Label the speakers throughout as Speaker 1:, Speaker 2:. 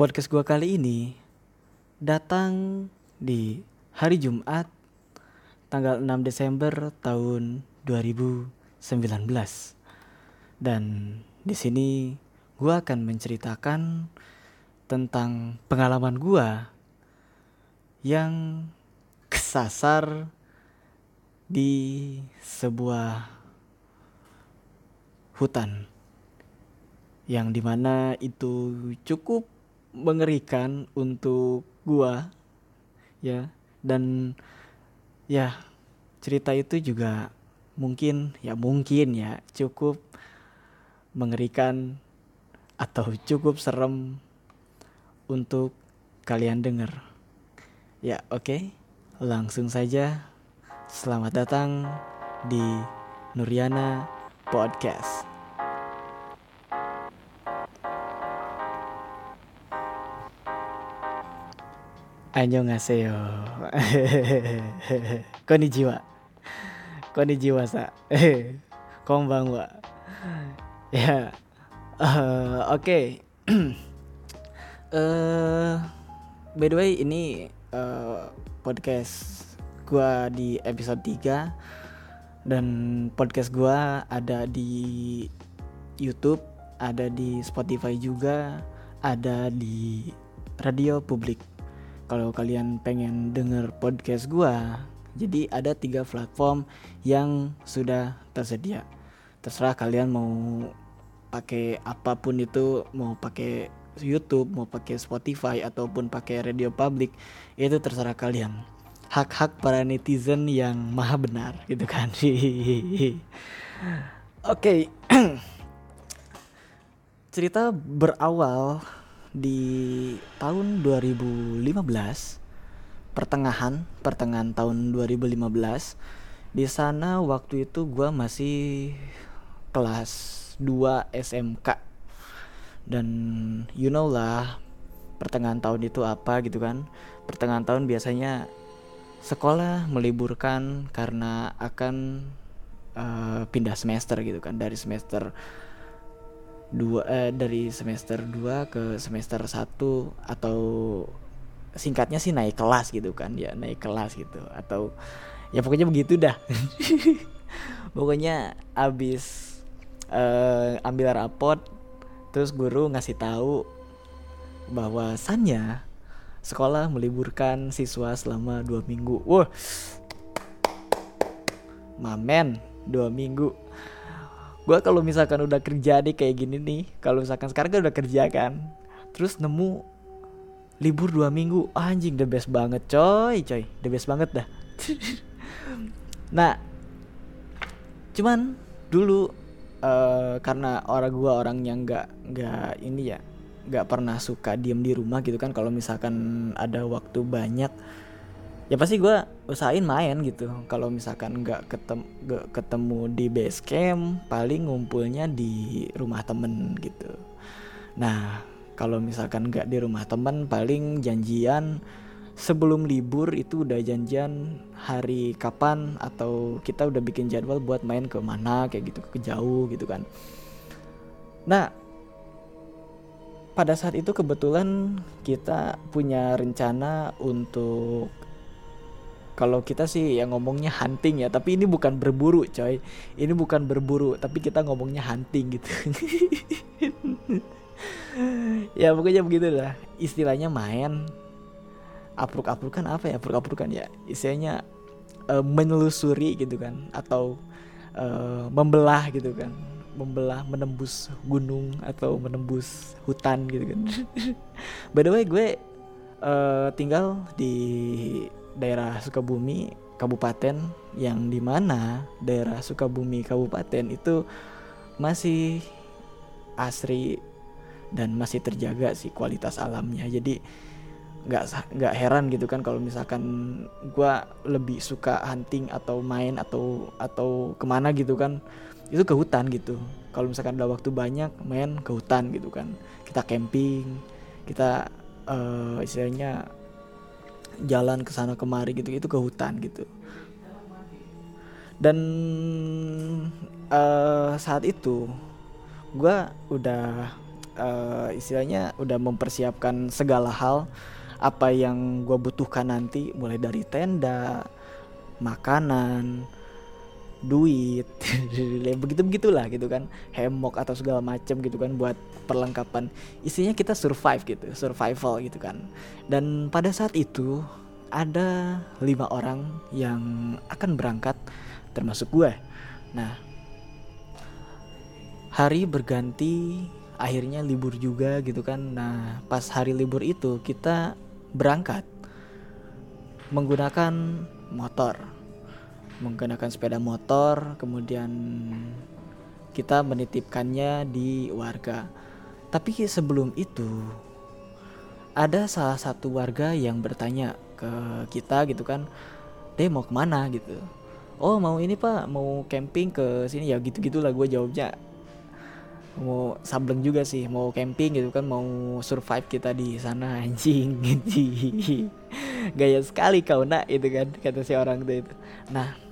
Speaker 1: podcast gua kali ini datang di hari Jumat tanggal 6 Desember tahun 2019. Dan di sini gua akan menceritakan tentang pengalaman gua yang kesasar di sebuah hutan yang di mana itu cukup mengerikan untuk gua ya. Dan ya cerita itu juga mungkin ya mungkin ya cukup mengerikan atau cukup serem untuk kalian dengar ya oke. Okay. langsung saja selamat datang di Nuriana Podcast Annyeonghaseyo. Konnichiwa. Konnichiwa sa. Konbanwa. ya. Uh, Oke. Okay. uh, by the way ini uh, podcast gua di episode 3 dan podcast gua ada di YouTube, ada di Spotify juga, ada di radio publik kalau kalian pengen denger podcast gua jadi ada tiga platform yang sudah tersedia. Terserah kalian mau pakai apa pun itu mau pakai YouTube mau pakai Spotify ataupun pakai radio public itu terserah kalian. Hak-hak para netizen yang maha benar gitu kan? Oke. Cerita berawal di tahun 2015 pertengahan pertengahan tahun 2015 di sana waktu itu gue masih kelas 2 SMK dan you know lah pertengahan tahun itu apa gitu kan? Pertengahan tahun biasanya sekolah meliburkan karena akan uh, pindah semester gitu kan dari semester dua eh, dari semester 2 ke semester 1 atau singkatnya sih naik kelas gitu kan ya naik kelas gitu atau ya pokoknya begitu dah. Pokoknya abis eh, ambil rapot terus guru ngasih tahu bahwasannya sekolah meliburkan siswa selama dua minggu. Wah. Mamen dua minggu gue kalau misalkan udah kerja nih kayak gini nih kalau misalkan sekarang kan udah kerja kan terus nemu libur dua minggu anjing the best banget coy coy the best banget dah. Nah cuman dulu uh, karena orang gue orang yang nggak nggak ini ya nggak pernah suka diem di rumah gitu kan kalau misalkan ada waktu banyak ya pasti gue usahain main gitu. Kalau misalkan nggak ketemu gak ketemu di base camp paling ngumpulnya di rumah temen gitu. Nah kalau misalkan nggak di rumah temen paling janjian sebelum libur itu udah janjian hari kapan atau kita udah bikin jadwal buat main ke mana kayak gitu ke jauh gitu kan. Nah pada saat itu kebetulan kita punya rencana untuk kalau kita sih yang ngomongnya hunting ya tapi ini bukan berburu coy. Ini bukan berburu tapi kita ngomongnya hunting gitu. Ya pokoknya begitu lah istilahnya main. Apruk-apruk kan apa ya? Apruk-apruk kan ya. Istilahnya uh, menelusuri gitu kan. Atau uh, membelah gitu kan. Membelah menembus gunung atau menembus hutan gitu kan. By the way gue uh, tinggal di daerah Sukabumi kabupaten yang di mana daerah Sukabumi kabupaten itu masih asri dan masih terjaga sih kualitas alamnya. Jadi nggak nggak heran gitu kan kalau misalkan gue lebih suka hunting atau main atau atau ke mana gitu kan itu ke hutan gitu. Kalau misalkan ada waktu banyak main ke hutan gitu kan. Kita camping kita uh, istilahnya jalan ke sana kemari gitu itu ke hutan gitu. Dan uh, saat itu gue udah uh, istilahnya udah mempersiapkan segala hal apa yang gue butuhkan nanti mulai dari tenda makanan duit. Begitu begitulah gitu kan. Hemok atau segala macam gitu kan buat perlengkapan. Isinya kita survive gitu survival gitu kan. Dan pada saat itu ada lima orang yang akan berangkat termasuk gue nah hari berganti akhirnya libur juga gitu kan. Nah pas hari libur itu kita berangkat menggunakan motor menggunakan sepeda motor kemudian kita menitipkannya di warga. Tapi sebelum itu ada salah satu warga yang bertanya ke kita gitu kan deh mau ke mana? gitu. Oh mau ini pak mau camping ke sini. Ya gitu gitulah gue jawabnya. Mau sableng juga sih mau camping gitu kan mau survive kita di sana anjing gaya sekali kau nak itu kan kata si orang itu. Nah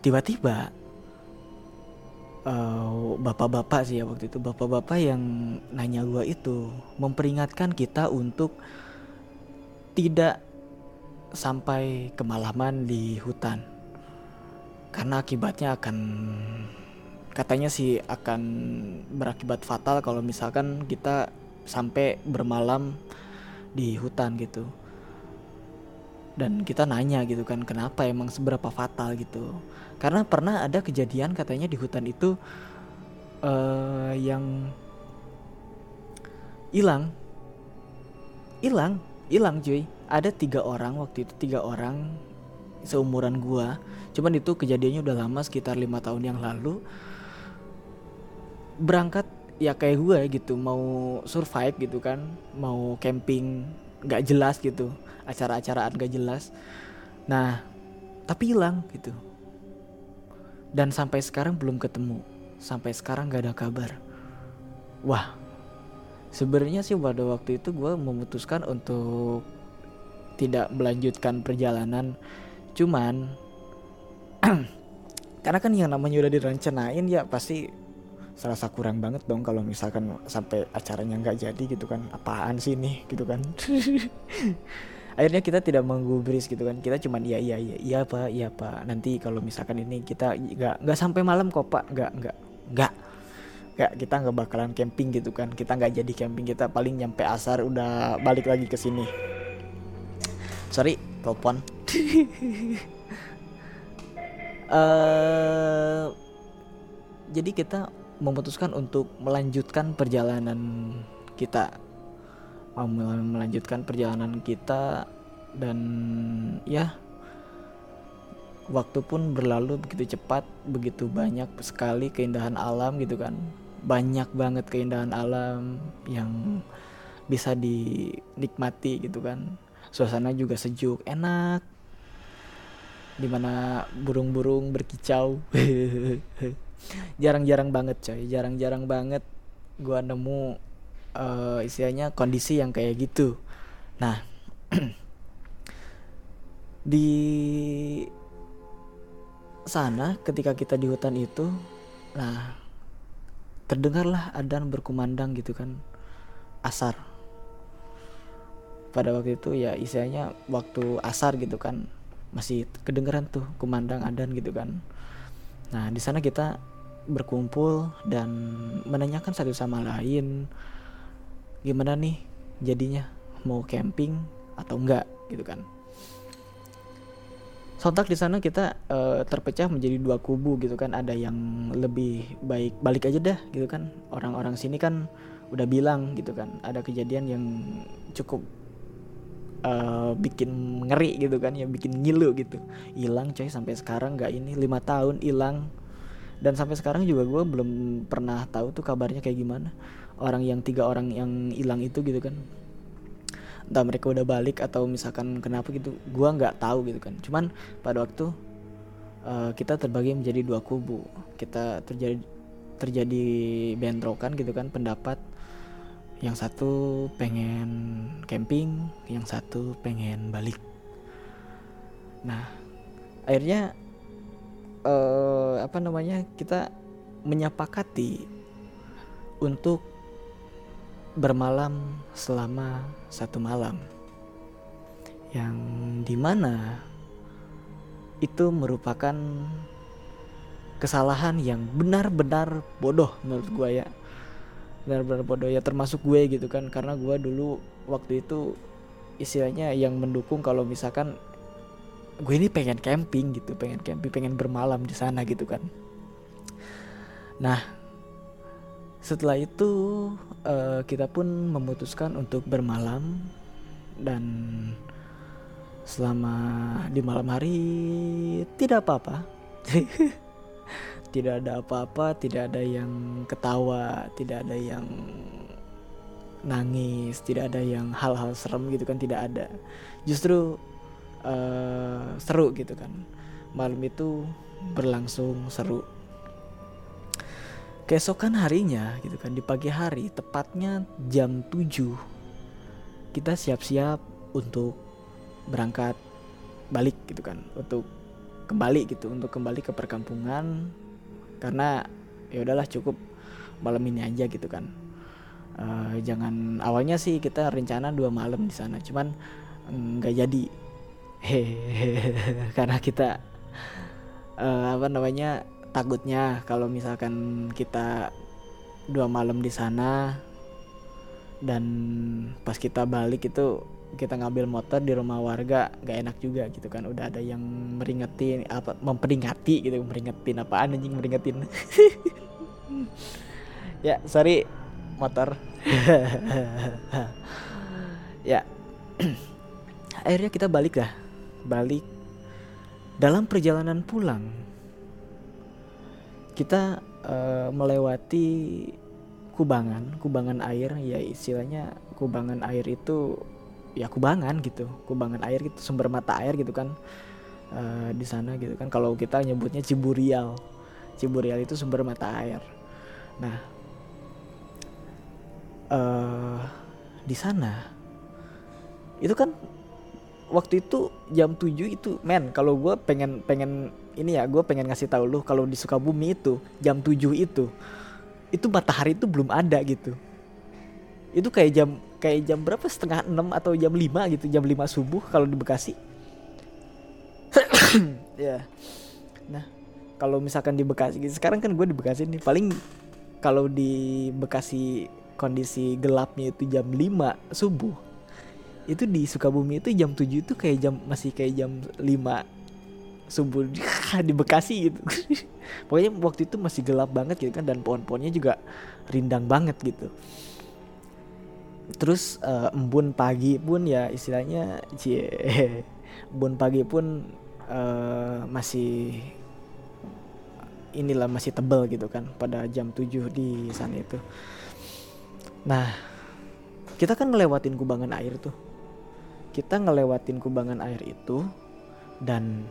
Speaker 1: tiba-tiba uh, bapak-bapak sih ya waktu itu bapak-bapak yang nanya gua itu memperingatkan kita untuk tidak sampai kemalaman di hutan. Karena akibatnya akan katanya sih akan berakibat fatal kalau misalkan kita sampai bermalam di hutan gitu. Dan kita nanya gitu kan kenapa emang seberapa fatal gitu karena pernah ada kejadian katanya di hutan itu uh, yang hilang. Hilang hilang cuy. Ada tiga orang waktu itu tiga orang seumuran gua. Cuman itu kejadiannya udah lama sekitar lima tahun yang lalu. Berangkat ya kayak gue gitu mau survive gitu kan. Mau camping nggak jelas gitu. Acara-acaraan gak jelas. Nah tapi hilang gitu dan sampai sekarang belum ketemu. Sampai sekarang gak ada kabar. Wah sebenarnya sih pada waktu itu gue memutuskan untuk tidak melanjutkan perjalanan. Cuman karena kan yang namanya udah direncanain ya pasti serasa kurang banget dong kalau misalkan sampai acaranya nggak jadi gitu kan. Apaan sih nih gitu kan akhirnya kita tidak menggubris gitu kan. Kita cuman iya iya iya iya pak iya pak. Nanti kalau misalkan ini kita nggak nggak sampai malam kok pak. Nggak nggak nggak. Nggak kita nggak bakalan camping gitu kan. Kita nggak jadi camping. Kita paling nyampe asar udah balik lagi ke sini. Sorry telepon. Uh, jadi kita memutuskan untuk melanjutkan perjalanan kita melanjutkan perjalanan kita dan ya waktu pun berlalu begitu cepat begitu banyak sekali keindahan alam gitu kan. Banyak banget keindahan alam yang bisa dinikmati gitu kan. Suasana juga sejuk enak. Di mana burung-burung berkicau. Jarang-jarang banget coy. Jarang-jarang banget gua nemu uh, istilahnya kondisi yang kayak gitu. Nah di sana ketika kita di hutan itu nah terdengarlah adan berkumandang gitu kan asar. Pada waktu itu ya istilahnya waktu asar gitu kan masih kedengeran tuh kumandang adan gitu kan. Nah di sana kita berkumpul dan menanyakan satu sama lain gimana nih jadinya? Mau camping atau enggak gitu kan. Sontak di sana kita uh, terpecah menjadi dua kubu gitu kan. Ada yang lebih baik balik aja dah gitu kan. Orang-orang sini kan udah bilang gitu kan. Ada kejadian yang cukup uh, bikin ngeri gitu kan. Ya bikin ngilu gitu. Hilang coy sampai sekarang nggak ini. Lima tahun hilang. Dan sampai sekarang juga gue belum pernah tahu tuh kabarnya kayak gimana orang yang tiga orang yang hilang itu gitu kan. Entah mereka udah balik atau misalkan kenapa gitu gua nggak tahu gitu kan. Cuman pada waktu uh, kita terbagi menjadi dua kubu. Kita terjadi terjadi bentrokan gitu kan pendapat. Yang satu pengen camping yang satu pengen balik. Nah akhirnya uh, apa namanya kita menyepakati untuk bermalam selama satu malam. Yang di mana itu merupakan kesalahan yang benar-benar bodoh menurut gue ya. Benar-benar bodoh ya termasuk gue gitu kan. Karena gue dulu waktu itu istilahnya yang mendukung kalau misalkan gue ini pengen camping gitu pengen camping pengen bermalam di sana gitu kan. Nah setelah itu uh, kita pun memutuskan untuk bermalam dan selama di malam hari tidak apa-apa. Tidak ada apa-apa tidak ada yang ketawa tidak ada yang nangis tidak ada yang hal-hal serem gitu kan tidak ada. Justru uh, seru gitu kan. Malam itu berlangsung seru keesokan harinya gitu kan di pagi hari tepatnya jam 7 kita siap-siap untuk berangkat balik gitu kan untuk kembali gitu untuk kembali ke perkampungan. Karena ya udahlah cukup malam ini aja gitu kan. Uh, jangan awalnya sih kita rencana dua malam di sana cuman nggak jadi. Hehehe karena kita uh, apa namanya takutnya kalau misalkan kita dua malam di sana dan pas kita balik itu kita ngambil motor di rumah warga gak enak juga gitu kan. Udah ada yang meringetin apa memperingati gitu meringetin apaan anjing meringetin. Ya sorry motor. Ya. Akhirnya kita balik lah. Balik. Dalam perjalanan pulang kita uh, melewati kubangan kubangan air ya istilahnya kubangan air itu ya kubangan gitu. Kubangan air gitu sumber mata air gitu kan uh, di sana gitu kan. Kalau kita nyebutnya ciburial. Ciburial itu sumber mata air. Nah uh, di sana itu kan waktu itu jam 7 itu men kalau gue pengen pengen ini ya gue pengen ngasih tahu lu kalau di Sukabumi itu jam 7 itu itu matahari itu belum ada gitu. Itu kayak jam kayak jam berapa? Setengah enam atau jam 5 gitu jam 5 subuh kalau di Bekasi. Ya. Nah kalau misalkan di Bekasi sekarang kan gue di Bekasi nih paling kalau di Bekasi kondisi gelapnya itu jam 5 subuh itu di Sukabumi itu jam 7 itu kayak jam masih kayak jam 5 subuh di Bekasi gitu. Pokoknya waktu itu masih gelap banget gitu kan dan pohon-pohonnya juga rindang banget gitu. Terus uh, embun pagi pun ya istilahnya cie embun pagi pun uh, masih inilah masih tebel gitu kan pada jam 7 di sana itu. Nah, kita kan ngelewatin kubangan air tuh kita ngelewatin kubangan air itu dan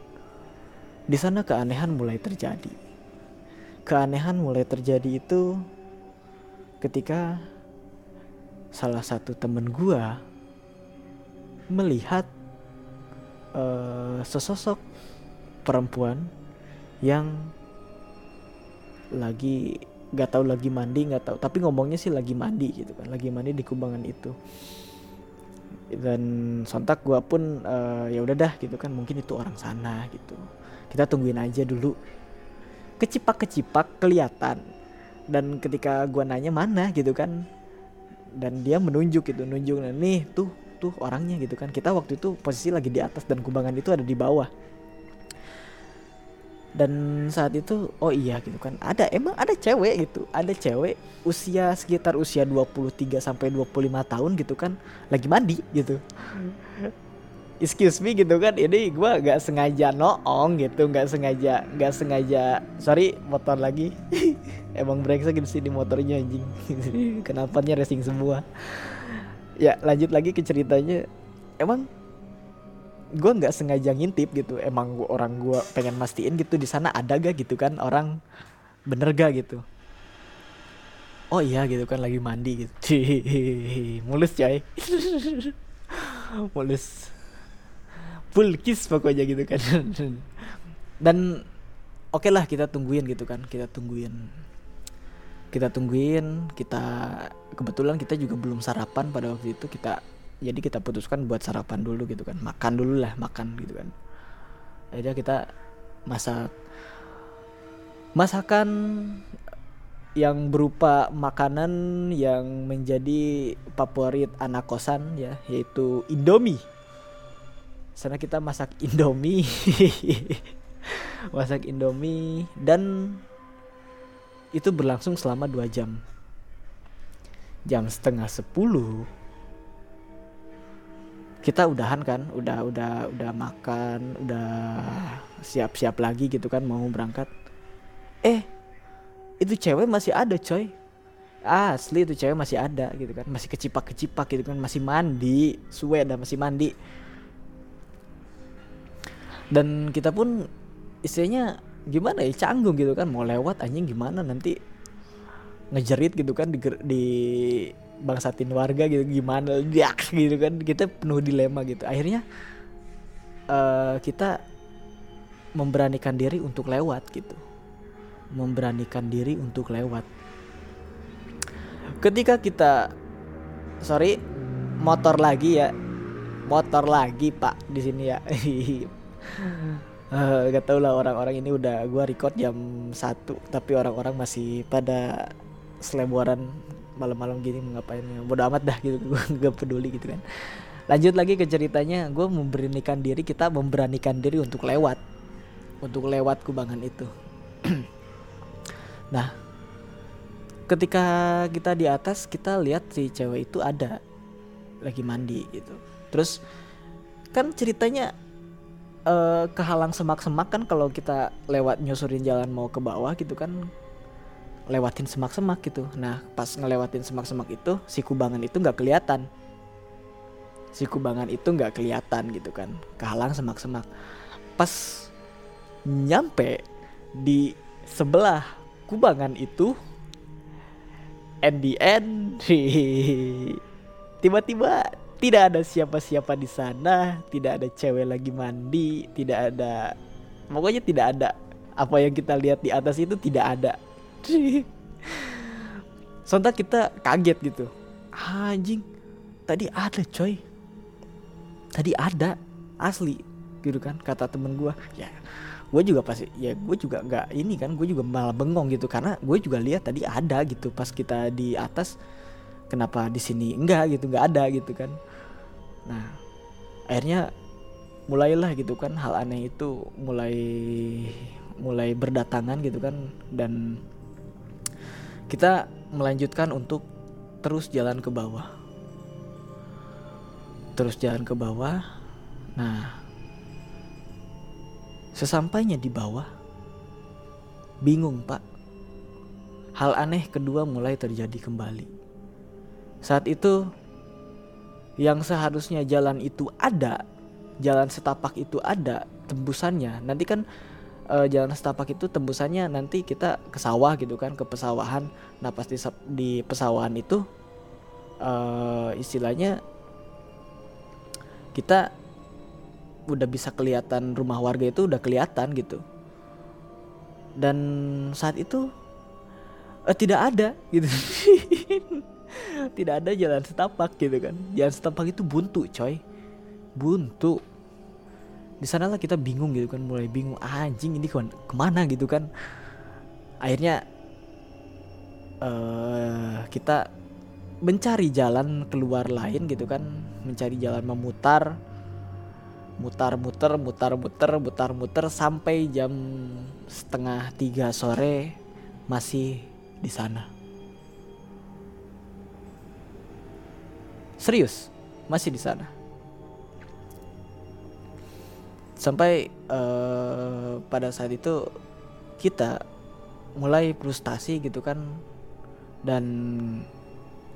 Speaker 1: di sana keanehan mulai terjadi. Keanehan mulai terjadi itu ketika salah satu temen gua melihat uh, sesosok perempuan yang lagi gak tahu lagi mandi nggak tahu tapi ngomongnya sih lagi mandi gitu kan lagi mandi di kubangan itu dan sontak gue pun uh, ya udah dah gitu kan mungkin itu orang sana gitu. Kita tungguin aja dulu. Kecipak kecipak kelihatan. Dan ketika gue nanya mana gitu kan dan dia menunjuk gitu nunjuk nih tuh tuh orangnya gitu kan. Kita waktu itu posisi lagi di atas dan kubangan itu ada di bawah dan saat itu oh iya gitu kan. Ada emang ada cewek gitu. Ada cewek usia sekitar usia 23 sampai 25 tahun gitu kan lagi mandi gitu. Excuse me gitu kan. Ini gue gak sengaja noong gitu nggak sengaja nggak sengaja sorry motor lagi. Emang brengsek di motornya anjing. Kenapa nya racing semua. Ya lanjut lagi ke ceritanya. Emang gue nggak sengaja ngintip gitu. Emang gua, orang gue pengen mastiin gitu di sana ada gak gitu kan? Orang bener gak? gitu. Oh iya gitu kan lagi mandi gitu. Mulus coy. Mulus. Full kiss pokoknya gitu kan. Dan oke okay lah kita tungguin gitu kan. Kita tungguin. Kita tungguin kita kebetulan kita juga belum sarapan pada waktu itu. Kita jadi kita putuskan buat sarapan dulu gitu kan makan dulu lah makan gitu kan akhirnya kita masak masakan yang berupa makanan yang menjadi favorit anak kosan ya yaitu Indomie. Sana kita masak Indomie. masak Indomie dan itu berlangsung selama dua jam. Jam setengah sepuluh kita udahan kan, udah udah udah makan, udah siap-siap lagi gitu kan mau berangkat. Eh, itu cewek masih ada coy asli itu cewek masih ada gitu kan masih kecipak kecipak gitu kan masih mandi suwe dah masih mandi dan kita pun istilahnya gimana ya canggung gitu kan mau lewat anjing gimana nanti ngejerit gitu kan di, di bangsatin warga gitu gimana dia gitu kan. Kita penuh dilema gitu. Akhirnya uh, kita memberanikan diri untuk lewat gitu. Memberanikan diri untuk lewat. Ketika kita sorry motor lagi ya. Motor lagi pak di sini ya. Uh, gak tau lah orang-orang ini udah gua record jam satu tapi orang-orang masih pada seleboran malam-malam gini ngapain ya? Bodo amat dah gitu gue gak peduli gitu kan. Lanjut lagi ke ceritanya gue memberanikan diri kita memberanikan diri untuk lewat untuk lewat kubangan itu. Nah, ketika kita di atas kita lihat si cewek itu ada lagi mandi gitu. Terus kan ceritanya uh, kehalang semak-semak kan kalau kita lewat nyusurin jalan mau ke bawah gitu kan lewatin semak-semak gitu. Nah pas ngelewatin semak-semak itu si kubangan itu nggak kelihatan. Si kubangan itu nggak kelihatan gitu kan. Kehalang semak-semak. Pas nyampe di sebelah kubangan itu and the tiba-tiba tidak ada siapa-siapa di sana, tidak ada cewek lagi mandi, tidak ada pokoknya tidak ada apa yang kita lihat di atas itu tidak ada. Sontak kita kaget gitu. Anjing, tadi ada coy. Tadi ada. Asli. Gitu kan kata temen gua. Ya, gue juga pasti ya gue juga nggak ini kan gue juga malah bengong gitu. Karena gue juga lihat tadi ada gitu pas kita di atas kenapa di sini enggak gitu nggak ada gitu kan. Nah akhirnya mulailah gitu kan hal aneh itu mulai mulai berdatangan gitu kan. Dan kita melanjutkan untuk terus jalan ke bawah terus jalan ke bawah nah Sesampainya di bawah, bingung pak. Hal aneh kedua mulai terjadi kembali. Saat itu, yang seharusnya jalan itu ada, jalan setapak itu ada tembusannya. Nanti kan uh, jalan setapak itu tembusannya nanti kita ke sawah gitu kan, ke pesawahan. Nah pasti di pesawahan itu uh, istilahnya kita udah bisa kelihatan rumah warga itu udah kelihatan gitu. Dan saat itu uh, tidak ada gitu. Tidak ada jalan setapak gitu kan. Jalan setapak itu buntu coy. Buntu di sanalah kita bingung gitu kan mulai bingung ah, anjing ini ke mana gitu kan? Akhirnya uh, kita mencari jalan keluar lain gitu kan mencari jalan memutar mutar-muter mutar-muter mutar-muter sampai jam setengah tiga sore masih di sana. Serius masih di sana sampai uh, pada saat itu kita mulai frustasi gitu kan. Dan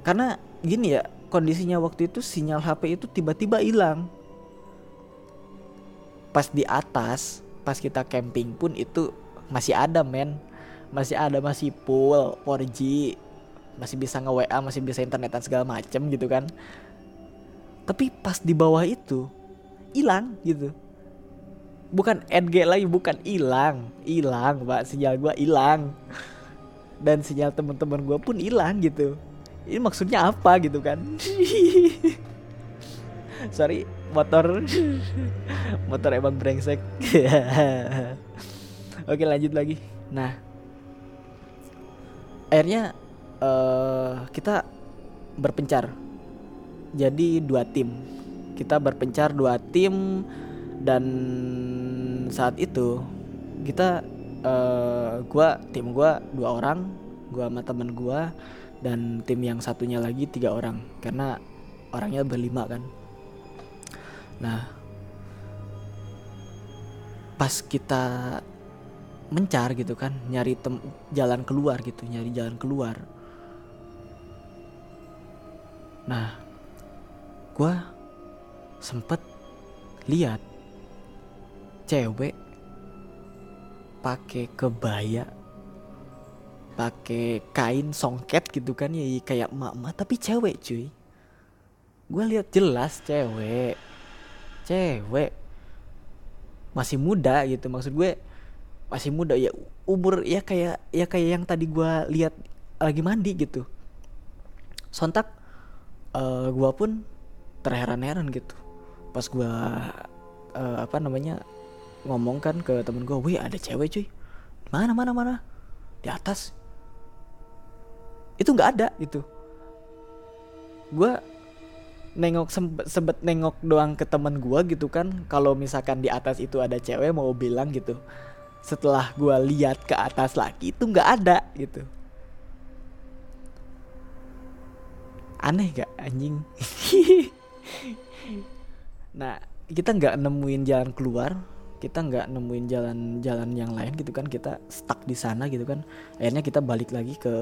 Speaker 1: karena gini ya kondisinya waktu itu sinyal HP itu tiba-tiba hilang. Pas di atas pas kita camping pun itu masih ada men. Masih ada masih full 4G masih bisa nge WA masih bisa internetan segala macem gitu kan. Tapi pas di bawah itu hilang gitu bukan NG lagi bukan. Hilang hilang mbak sinyal gua hilang. Dan sinyal teman-teman gue pun hilang gitu. Ini maksudnya apa gitu kan? Sorry motor. Motor emang brengsek. Oke lanjut lagi. Nah akhirnya uh, kita berpencar. Jadi dua tim. Kita berpencar dua tim dan saat itu kita uh, gua tim gua dua orang gua sama temen gua dan tim yang satunya lagi tiga orang karena orangnya berlima kan. Nah pas kita mencar gitu kan nyari tem jalan keluar gitu nyari jalan keluar. Nah gue sempet lihat cewek pakai kebaya pakai kain songket gitu kan ya kayak emak-emak tapi cewek cuy. Gue lihat jelas cewek cewek. Masih muda gitu maksud gue masih muda ya umur ya kayak ya kayak yang tadi gue lihat lagi mandi gitu. Sontak uh, eh, gue pun terheran-heran gitu. Pas gue uh, apa namanya ngomong kan ke temen gue wih ada cewek cuy. Mana mana mana? Di atas. Itu nggak ada gitu. Gue nengok sempet, sempet nengok doang ke temen gue gitu kan kalau misalkan di atas itu ada cewek mau bilang gitu setelah gue lihat ke atas lagi itu nggak ada gitu. Aneh gak anjing? Nah kita nggak nemuin jalan keluar kita nggak nemuin jalan-jalan yang lain gitu kan kita stuck di sana gitu kan. Akhirnya kita balik lagi ke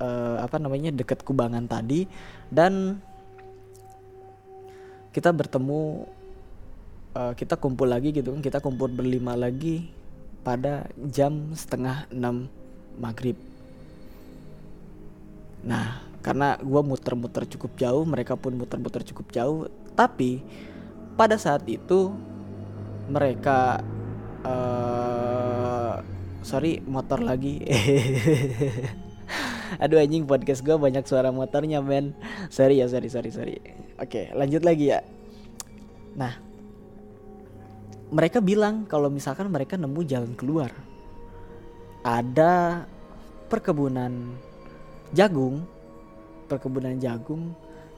Speaker 1: uh, apa namanya deket kubangan tadi. Dan kita bertemu uh, kita kumpul lagi gitu kan kita kumpul berlima lagi pada jam setengah enam maghrib. Nah karena gue muter-muter cukup jauh mereka pun muter-muter cukup jauh tapi pada saat itu mereka uh, sorry motor lagi. Aduh anjing podcast gue banyak suara motornya men. Sorry ya sorry sorry sorry. Oke lanjut lagi ya. Nah mereka bilang kalau misalkan mereka nemu jalan keluar. Ada perkebunan jagung perkebunan jagung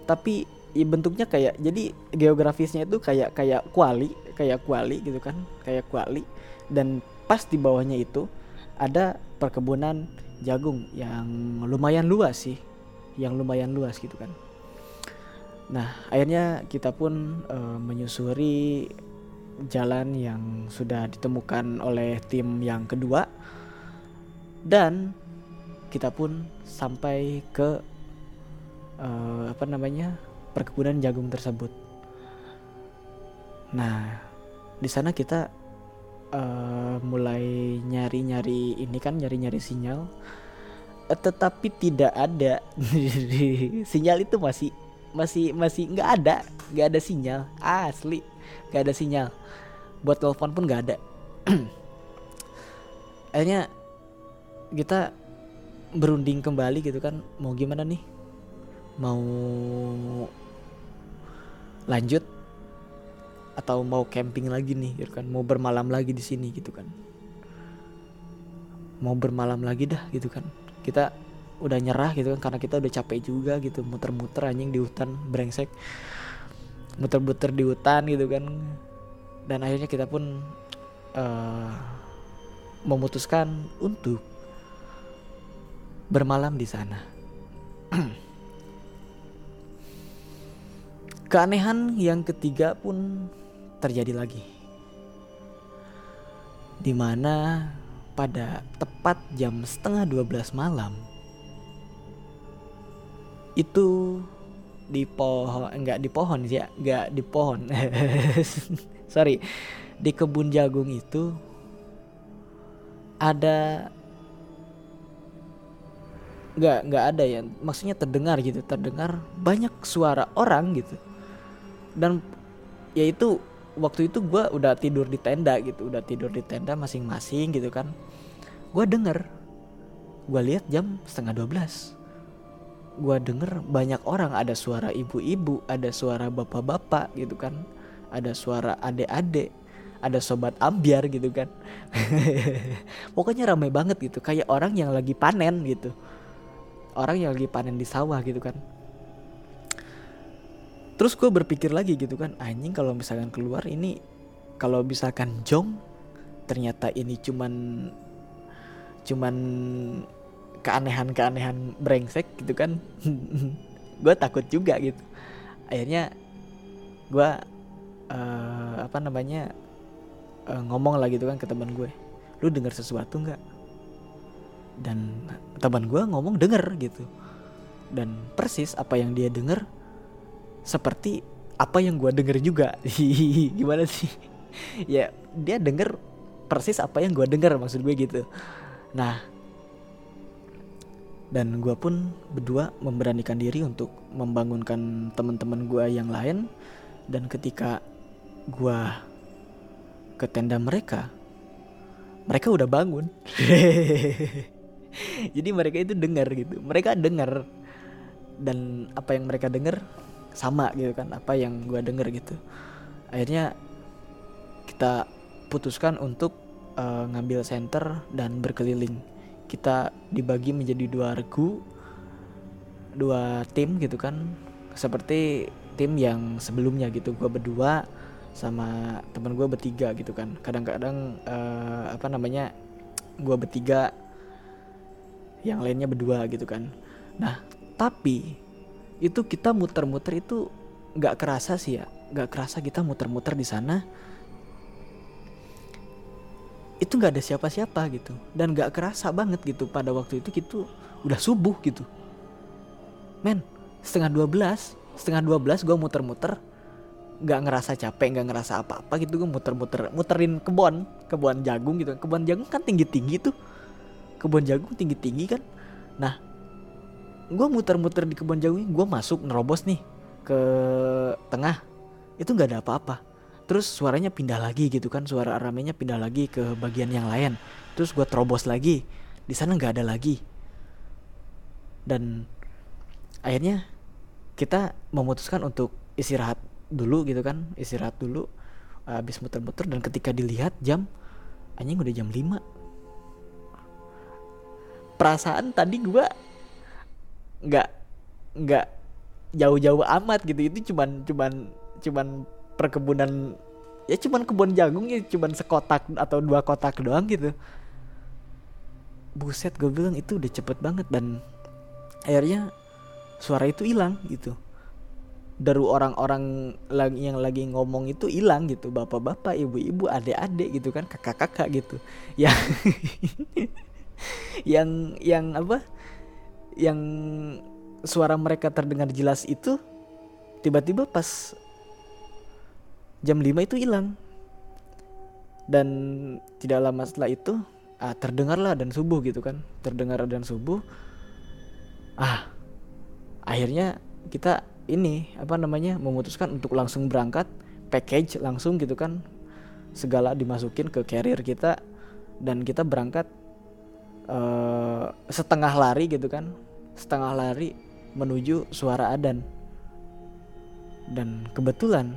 Speaker 1: tapi ya bentuknya kayak jadi geografisnya itu kayak kayak kuali kayak kuali gitu kan kayak kuali. Dan pas di bawahnya itu ada perkebunan jagung yang lumayan luas sih yang lumayan luas gitu kan. Nah akhirnya kita pun uh, menyusuri jalan yang sudah ditemukan oleh tim yang kedua. Dan kita pun sampai ke uh, apa namanya perkebunan jagung tersebut. Nah, di sana kita uh, mulai nyari-nyari ini kan nyari-nyari sinyal, uh, tetapi tidak ada. Sinyal itu masih masih masih nggak ada. Nggak ada sinyal. Asli nggak ada sinyal. Buat telepon pun nggak ada. Akhirnya kita berunding kembali gitu kan. Mau gimana nih? Mau lanjut atau mau camping lagi nih gitu kan. Mau bermalam lagi di sini gitu kan. Mau bermalam lagi dah gitu kan. Kita udah nyerah gitu kan karena kita udah capek juga gitu. Muter-muter anjing di hutan brengsek. Muter-muter di hutan gitu kan. Dan akhirnya kita pun uh, memutuskan untuk bermalam di sana. Keanehan yang ketiga pun terjadi lagi. Di mana pada tepat jam setengah 12 malam itu di pohon enggak di pohon sih ya enggak di pohon sorry di kebun jagung itu ada nggak nggak ada ya maksudnya terdengar gitu terdengar banyak suara orang gitu dan ya itu waktu itu gue udah tidur di tenda gitu udah tidur di tenda masing-masing gitu kan. Gue denger gue lihat jam setengah 12 gue denger banyak orang ada suara ibu-ibu ada suara bapak-bapak gitu kan. Ada suara adik-adik ada sobat ambiar gitu kan. Pokoknya ramai banget gitu kayak orang yang lagi panen gitu. Orang yang lagi panen di sawah gitu kan terus gue berpikir lagi gitu kan anjing kalau misalkan keluar ini kalau misalkan jong ternyata ini cuman cuman keanehan-keanehan brengsek gitu kan. Gue takut juga gitu. Akhirnya gue uh, apa namanya uh, ngomong lah gitu kan ke teman gue lu dengar sesuatu nggak? Dan teman gue ngomong denger gitu. Dan persis apa yang dia denger seperti apa yang gue denger juga. Gimana sih? Ya dia denger persis apa yang gue denger maksud gue gitu. Nah dan gue pun berdua memberanikan diri untuk membangunkan teman-teman gue yang lain. Dan ketika gue ke tenda mereka mereka udah bangun. Jadi mereka itu dengar gitu. Mereka dengar dan apa yang mereka dengar sama gitu kan apa yang gue denger gitu. Akhirnya kita putuskan untuk uh, ngambil center dan berkeliling. Kita dibagi menjadi dua regu dua tim gitu kan. Seperti tim yang sebelumnya gitu gue berdua sama teman gue bertiga gitu kan. Kadang-kadang uh, apa namanya gue bertiga yang lainnya berdua gitu kan. Nah tapi itu kita muter-muter itu nggak kerasa sih ya. Nggak kerasa kita muter-muter di sana. Itu nggak ada siapa-siapa gitu. Dan nggak kerasa banget gitu. Pada waktu itu gitu udah subuh gitu. Men setengah dua belas. Setengah dua belas gue muter-muter. Nggak ngerasa capek nggak ngerasa apa-apa gitu. Gue muter-muter muterin kebun kebun jagung gitu. Kebun jagung kan tinggi-tinggi tuh. Kebun jagung tinggi-tinggi kan. Nah gue muter-muter di kebun jagung gue masuk nerobos nih ke tengah. Itu nggak ada apa-apa. Terus suaranya pindah lagi gitu kan suara ramenya pindah lagi ke bagian yang lain. Terus gue terobos lagi di sana nggak ada lagi. Dan akhirnya kita memutuskan untuk istirahat dulu gitu kan istirahat dulu habis muter-muter dan ketika dilihat jam anjing udah jam 5 perasaan tadi gue nggak nggak jauh-jauh amat gitu. Itu cuman cuman cuman perkebunan ya cuman kebun jagung ya cuman sekotak atau dua kotak doang gitu. Buset gue bilang itu udah cepet banget dan akhirnya suara itu hilang gitu. Daru orang-orang yang lagi ngomong itu hilang gitu. Bapak-bapak ibu-ibu adik-adik gitu kan kakak-kakak gitu. Ya yang yang apa yang suara mereka terdengar jelas itu tiba-tiba pas jam 5 itu hilang. Dan tidak lama setelah itu ah, terdengarlah dan subuh gitu kan. Terdengar dan subuh ah akhirnya kita ini apa namanya memutuskan untuk langsung berangkat package langsung gitu kan. Segala dimasukin ke carrier kita dan kita berangkat uh, setengah lari gitu kan setengah lari menuju suara adan. Dan kebetulan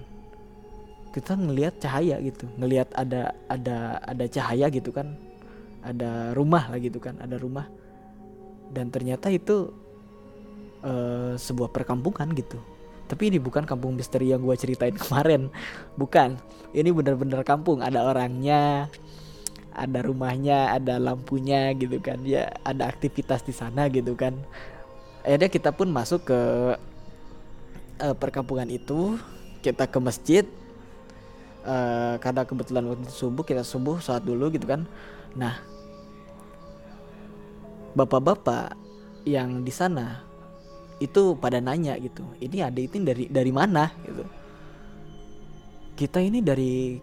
Speaker 1: kita ngelihat cahaya gitu ngelihat ada ada ada cahaya gitu kan. Ada rumah lah gitu kan ada rumah. Dan ternyata itu uh, sebuah perkampungan gitu. Tapi ini bukan kampung misteri yang gue ceritain kemarin. Bukan. Ini bener-bener kampung. Ada orangnya ada rumahnya ada lampunya gitu kan. Ya ada aktivitas di sana gitu kan. Akhirnya kita pun masuk ke uh, perkampungan itu. Kita ke masjid. Uh, karena kebetulan waktu subuh kita subuh saat dulu gitu kan. Nah bapak-bapak yang di sana itu pada nanya gitu ini ada itu dari dari mana? Gitu. Kita ini dari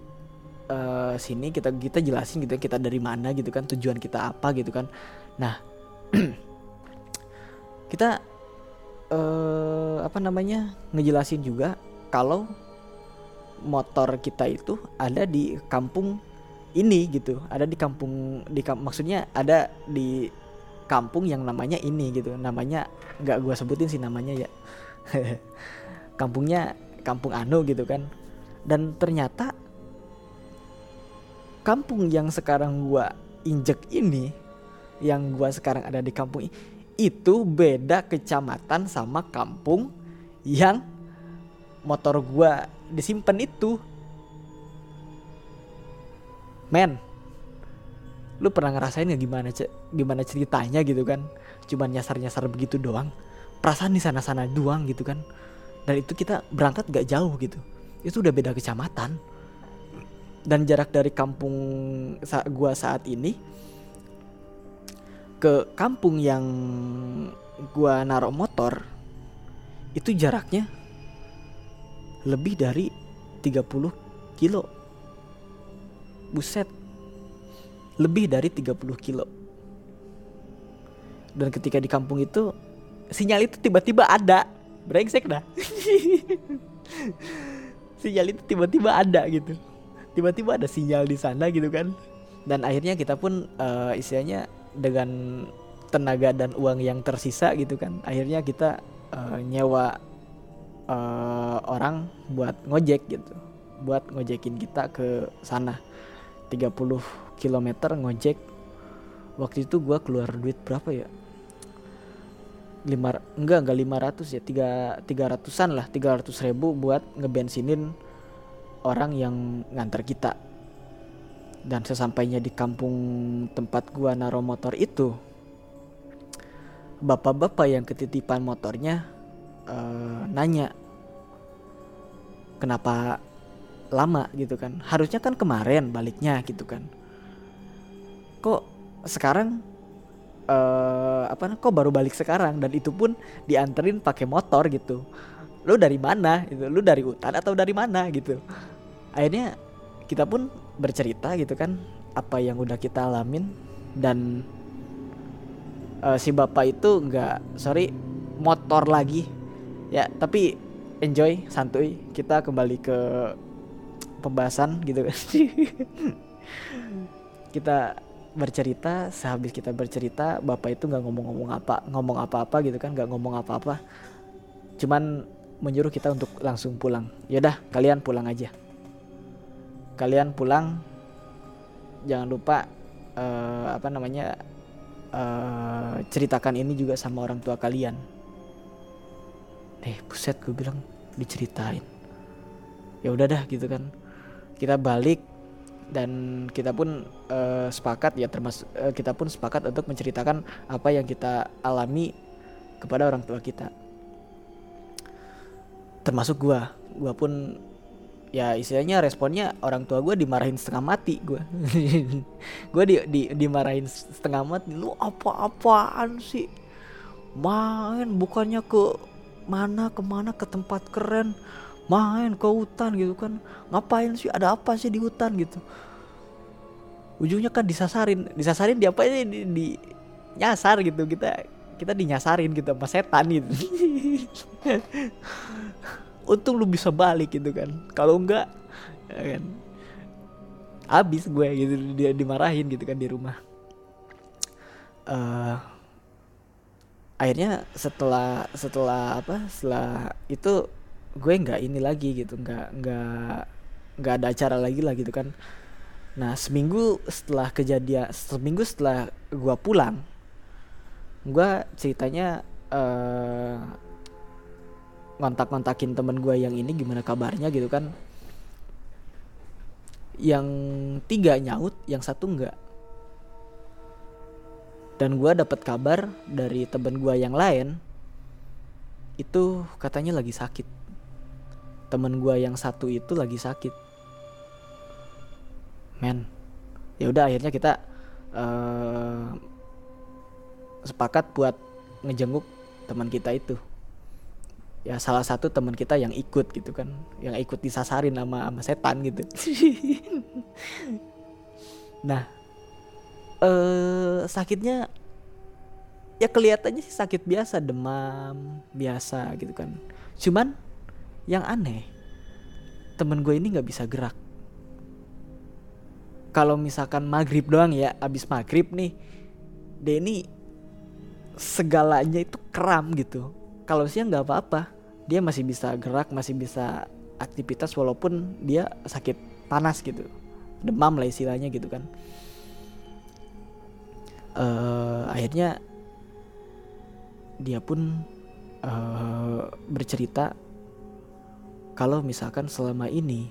Speaker 1: uh, sini kita kita jelasin gitu kita dari mana gitu kan tujuan kita apa gitu kan. Nah kita uh, apa namanya ngejelasin juga kalau motor kita itu ada di kampung ini gitu. Ada di kampung di kamp maksudnya ada di kampung yang namanya ini gitu. Namanya nggak gue sebutin sih namanya ya. Kampungnya kampung Anu gitu kan. Dan ternyata kampung yang sekarang gue injek ini yang gue sekarang ada di kampung itu beda kecamatan sama kampung yang motor gue disimpan itu. Men lu pernah ngerasain nggak gimana gimana ceritanya gitu kan? Cuman nyasar nyasar begitu doang perasaan di sana sana doang gitu kan? Dan itu kita berangkat gak jauh gitu. Itu udah beda kecamatan dan jarak dari kampung saat gua saat ini ke kampung yang gua naruh motor itu jaraknya lebih dari 30 kilo buset lebih dari 30 kilo. Dan ketika di kampung itu sinyal itu tiba-tiba ada. Brengsek dah. sinyal itu tiba-tiba ada gitu. Tiba-tiba ada sinyal di sana gitu kan. Dan akhirnya kita pun uh, istilahnya dengan tenaga dan uang yang tersisa gitu kan. Akhirnya kita uh, nyewa uh, orang buat ngojek gitu. Buat ngojekin kita ke sana. 30 kilometer ngojek waktu itu gue keluar duit berapa ya lima enggak enggak lima ratus ya tiga tiga ratusan lah tiga ratus ribu buat ngebensinin orang yang nganter kita. Dan sesampainya di kampung tempat gua naro motor itu bapak-bapak yang ketitipan motornya uh, nanya kenapa lama? gitu kan. Harusnya kan kemarin baliknya gitu kan. Kok sekarang uh, apa kok baru balik sekarang? Dan itu pun dianterin pakai motor gitu. Lu dari mana? itu lu dari hutan atau dari mana? gitu akhirnya kita pun bercerita gitu kan apa yang udah kita alamin. Dan uh, si bapak itu nggak sorry motor lagi. Ya tapi enjoy santuy. Kita kembali ke pembahasan gitu kan. Kita bercerita sehabis kita bercerita bapak itu nggak ngomong-ngomong apa ngomong apa-apa gitu kan nggak ngomong apa-apa. Cuman menyuruh kita untuk langsung pulang. Yaudah kalian pulang aja kalian pulang jangan lupa uh, apa namanya uh, ceritakan ini juga sama orang tua kalian. Eh buset gue bilang diceritain. Ya udah dah gitu kan. Kita balik dan kita pun uh, sepakat ya termasuk uh, kita pun sepakat untuk menceritakan apa yang kita alami kepada orang tua kita. Termasuk gua. Gua pun ya istilahnya responnya orang tua gue dimarahin setengah mati gue gue di, di dimarahin setengah mati. Lu apa-apaan sih? Main bukannya ke mana ke mana ke tempat keren. Main ke hutan gitu kan. Ngapain sih? Ada apa sih di hutan? gitu. Ujungnya kan disasarin. Disasarin dia apa di, di nyasar gitu. Kita kita dinyasarin gitu sama setan gitu untung lu bisa balik gitu kan. Kalau enggak ya kan. Habis gue gitu dia dimarahin gitu kan di rumah. Uh, akhirnya setelah setelah apa setelah itu gue nggak ini lagi gitu nggak nggak nggak ada acara lagi lah gitu kan. Nah seminggu setelah kejadian seminggu setelah gue pulang gue ceritanya uh, ngontak-ngontakin temen gue yang ini gimana kabarnya gitu kan. Yang tiga nyaut yang satu enggak. Dan gue dapat kabar dari temen gue yang lain itu katanya lagi sakit. Temen gue yang satu itu lagi sakit. Men ya udah akhirnya kita uh, sepakat buat ngejenguk teman kita itu ya salah satu teman kita yang ikut gitu kan yang ikut disasarin sama sama setan gitu. Nah eh sakitnya ya kelihatannya sih sakit biasa demam biasa gitu kan. Cuman yang aneh temen gue ini nggak bisa gerak. Kalau misalkan maghrib doang ya abis maghrib nih Denny segalanya itu kram gitu kalau siang nggak apa-apa. Dia masih bisa gerak masih bisa aktivitas walaupun dia sakit panas gitu. Demam lah istilahnya gitu kan. Uh, akhirnya dia pun uh, bercerita kalau misalkan selama ini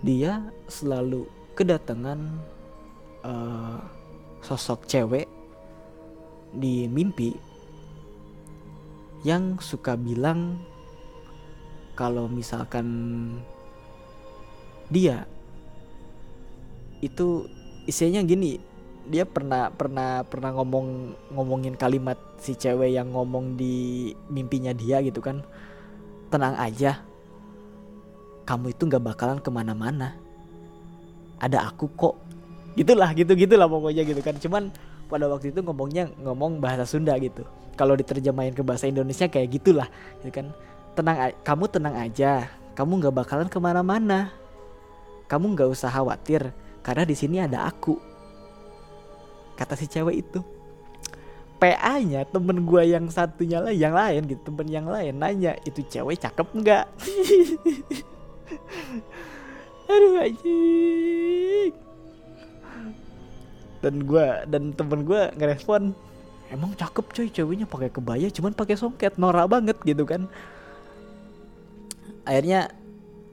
Speaker 1: dia selalu kedatangan uh, sosok cewek di mimpi yang suka bilang kalau misalkan dia itu isinya gini dia pernah pernah pernah ngomong ngomongin kalimat si cewek yang ngomong di mimpinya dia gitu kan tenang aja kamu itu nggak bakalan ke mana-mana. Ada aku kok. Gitulah gitu gitulah pokoknya gitu kan. Cuman pada waktu itu ngomongnya ngomong bahasa Sunda gitu kalau diterjemahin ke bahasa Indonesia kayak gitulah gitu kan? Tenang kamu tenang aja. Kamu nggak bakalan ke mana-mana. Kamu nggak usah khawatir karena di sini ada aku. Kata si cewek itu. PA-nya temen gue yang satunya lah yang lain gitu temen yang lain nanya itu cewek cakep nggak? Aduh anjing. Dan gue dan temen gue ngerespon emang cakep coy. Ceweknya pakai kebaya cuman pakai songket. Norak banget gitu kan. Akhirnya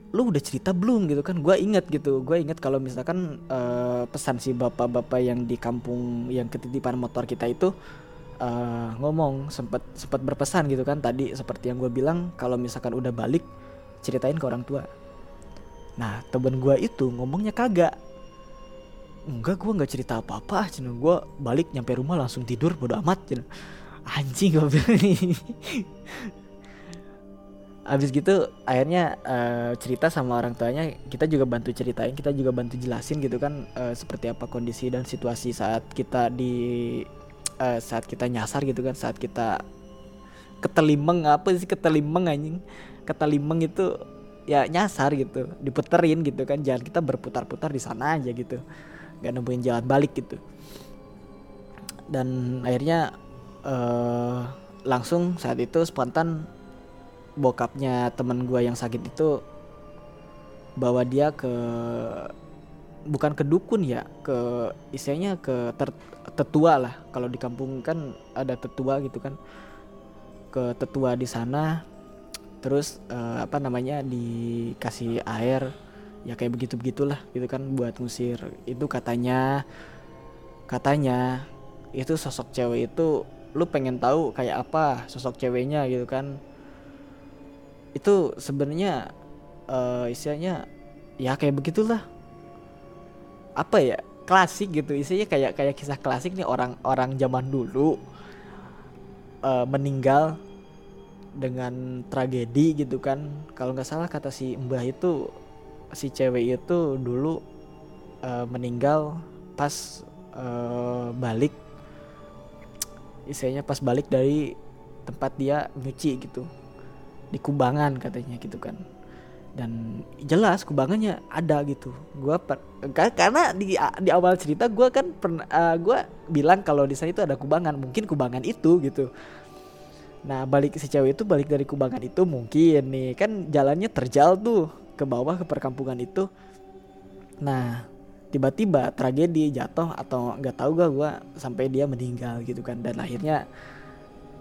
Speaker 1: lu udah cerita belum gitu kan? Gue inget gitu. Gue inget kalau misalkan uh, pesan si bapak-bapak yang di kampung yang ketitipan motor kita itu uh, ngomong sempat sempat berpesan gitu kan. Tadi seperti yang gue bilang kalau misalkan udah balik ceritain ke orang tua. Nah temen gue itu ngomongnya kagak enggak gue nggak cerita apa-apa cina. Gue balik nyampe rumah langsung tidur bodo amat cina. Anjing gue bilang Abis gitu akhirnya uh, cerita sama orang tuanya. Kita juga bantu ceritain kita juga bantu jelasin gitu kan uh, seperti apa kondisi dan situasi saat kita di uh, saat kita nyasar gitu kan saat kita ketelimeng apa sih ketelimeng anjing? Ketelimeng itu ya nyasar gitu diputerin gitu kan jalan kita berputar-putar di sana aja gitu nggak nemuin jalan balik gitu. Dan akhirnya uh, langsung saat itu spontan bokapnya temen gue yang sakit itu bawa dia ke bukan ke dukun ya ke istilahnya ke ter, tetua lah. Kalau di kampung kan ada tetua gitu kan. Ke tetua di sana terus uh, apa namanya dikasih air ya kayak begitu begitulah gitu kan buat ngusir. Itu katanya katanya itu sosok cewek itu lu pengen tahu kayak apa sosok ceweknya gitu kan. Itu sebenarnya uh, istilahnya ya kayak begitulah. Apa ya klasik gitu isinya kayak kayak kisah klasik nih orang-orang zaman dulu uh, meninggal dengan tragedi gitu kan. Kalau nggak salah kata si mbah itu si cewek itu dulu uh, meninggal pas uh, balik. Istilahnya pas balik dari tempat dia nyuci gitu. Di kubangan katanya gitu kan. Dan jelas kubangannya ada gitu. Gue karena di di awal cerita gue kan pernah uh, gue bilang kalau di sana itu ada kubangan. Mungkin kubangan itu gitu. Nah balik si cewek itu balik dari kubangan itu mungkin nih. Kan jalannya terjal tuh ke bawah ke perkampungan itu. Nah tiba-tiba tragedi jatuh atau nggak tahu gak gue sampai dia meninggal gitu kan. Dan akhirnya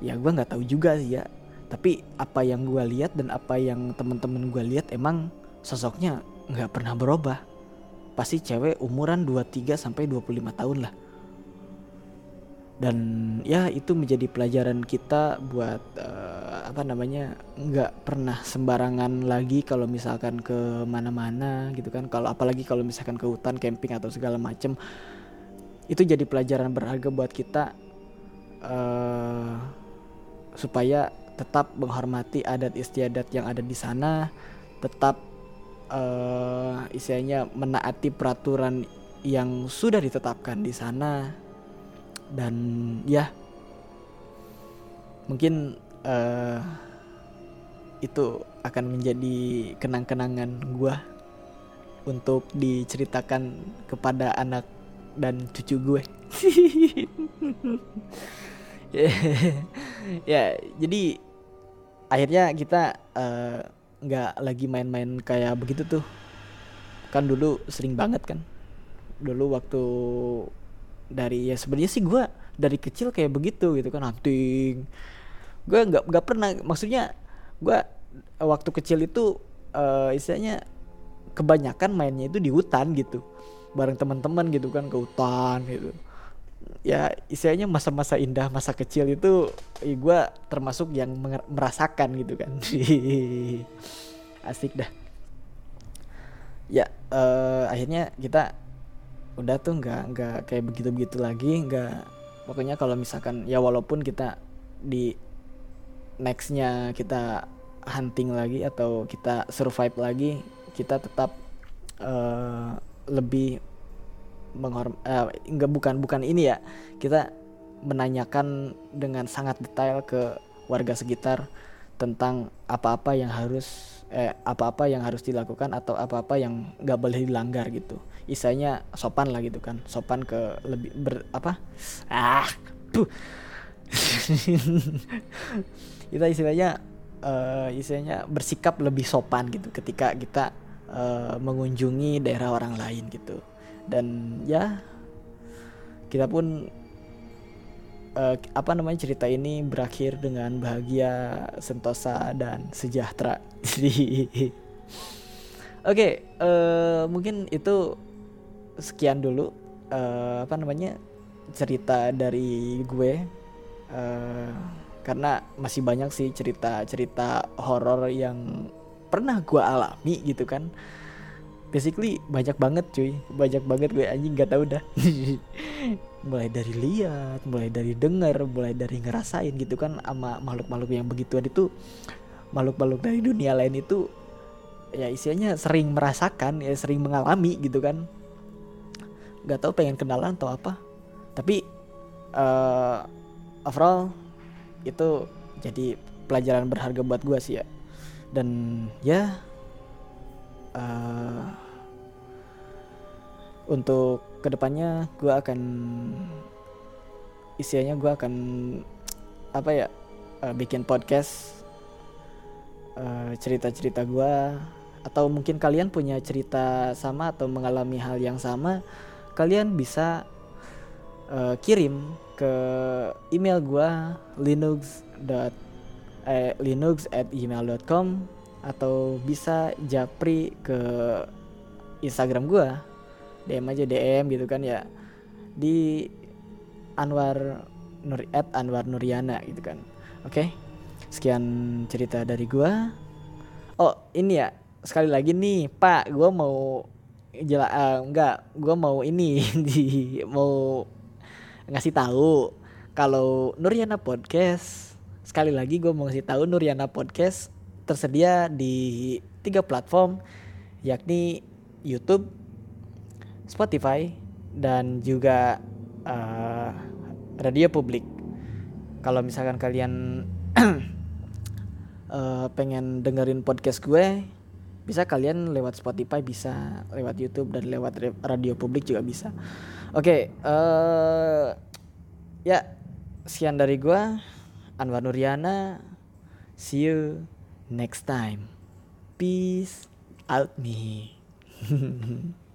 Speaker 1: ya gue nggak tahu juga sih ya. Tapi apa yang gue lihat dan apa yang temen-temen gue lihat emang sosoknya nggak pernah berubah. Pasti cewek umuran 23 sampai 25 tahun lah dan ya itu menjadi pelajaran kita buat uh, apa namanya nggak pernah sembarangan lagi kalau misalkan ke mana-mana gitu kan. Kalau apalagi kalau misalkan ke hutan camping atau segala macem itu jadi pelajaran berharga buat kita uh, supaya tetap menghormati adat istiadat yang ada di sana, tetap uh, istilahnya menaati peraturan yang sudah ditetapkan di sana dan ya. Mungkin uh, itu akan menjadi kenang-kenangan gua untuk diceritakan kepada anak dan cucu gue. ya jadi akhirnya kita eh, nggak uh, lagi main-main kayak begitu tuh. Kan dulu sering banget kan. Dulu waktu dari ya sebenarnya sih gue dari kecil kayak begitu gitu kan hunting. Gue nggak nggak pernah maksudnya gue waktu kecil itu uh, istilahnya kebanyakan mainnya itu di hutan gitu. Bareng teman-teman gitu kan ke hutan gitu. Ya istilahnya masa-masa indah masa kecil itu ya gue termasuk yang merasakan gitu kan. Asik dah. Ya uh, akhirnya kita udah tuh nggak nggak kayak begitu begitu lagi nggak. Pokoknya kalau misalkan ya walaupun kita di nextnya kita hunting lagi atau kita survive lagi kita tetap uh, lebih menghorm uh, enggak bukan bukan ini ya. Kita menanyakan dengan sangat detail ke warga sekitar tentang apa-apa yang harus eh apa-apa yang harus dilakukan atau apa-apa yang nggak boleh dilanggar gitu isanya sopan lah gitu kan. Sopan ke lebih ber apa? Ah tuh kita istilahnya uh, istilahnya bersikap lebih sopan gitu ketika kita uh, mengunjungi daerah orang lain gitu. Dan ya kita pun uh, apa namanya cerita ini berakhir dengan bahagia, sentosa dan sejahtera. Oke, okay, uh, mungkin itu sekian dulu uh, apa namanya cerita dari gue. Uh, karena masih banyak sih cerita-cerita horor yang pernah gue alami gitu kan. Basically banyak banget cuy banyak banget gue anjing nggak tahu dah. Mulai dari lihat mulai dari dengar mulai dari ngerasain gitu kan sama makhluk-makhluk yang begituan itu. Makhluk-makhluk dari dunia lain itu ya isinya sering merasakan ya sering mengalami gitu kan nggak tahu pengen kenalan atau apa. Tapi uh, overall itu jadi pelajaran berharga buat gue sih ya. Dan ya uh, untuk ke depannya gue akan isinya gue akan apa ya uh, bikin podcast uh, cerita-cerita gue atau mungkin kalian punya cerita sama atau mengalami hal yang sama kalian bisa uh, kirim ke email gue linux eh, linux at gmail.com atau bisa japri ke Instagram gue DM aja DM gitu kan ya. Di Anwar Nur at Anwar Nuriana gitu kan. Oke okay? sekian cerita dari gue oh ini ya sekali lagi nih Pak gue mau jela uh, enggak gue mau ini di mau ngasih tahu kalau Nuriana podcast sekali lagi gue mau ngasih tahu Nuriana podcast tersedia di tiga platform yakni YouTube, Spotify, dan juga uh, radio publik. Kalau misalkan kalian uh, pengen dengerin podcast gue, bisa kalian lewat Spotify, bisa lewat YouTube dan lewat radio publik juga bisa. Oke, okay, uh, eh, ya sekian dari gue, Anwar Nuriana. See you next time. Peace out me.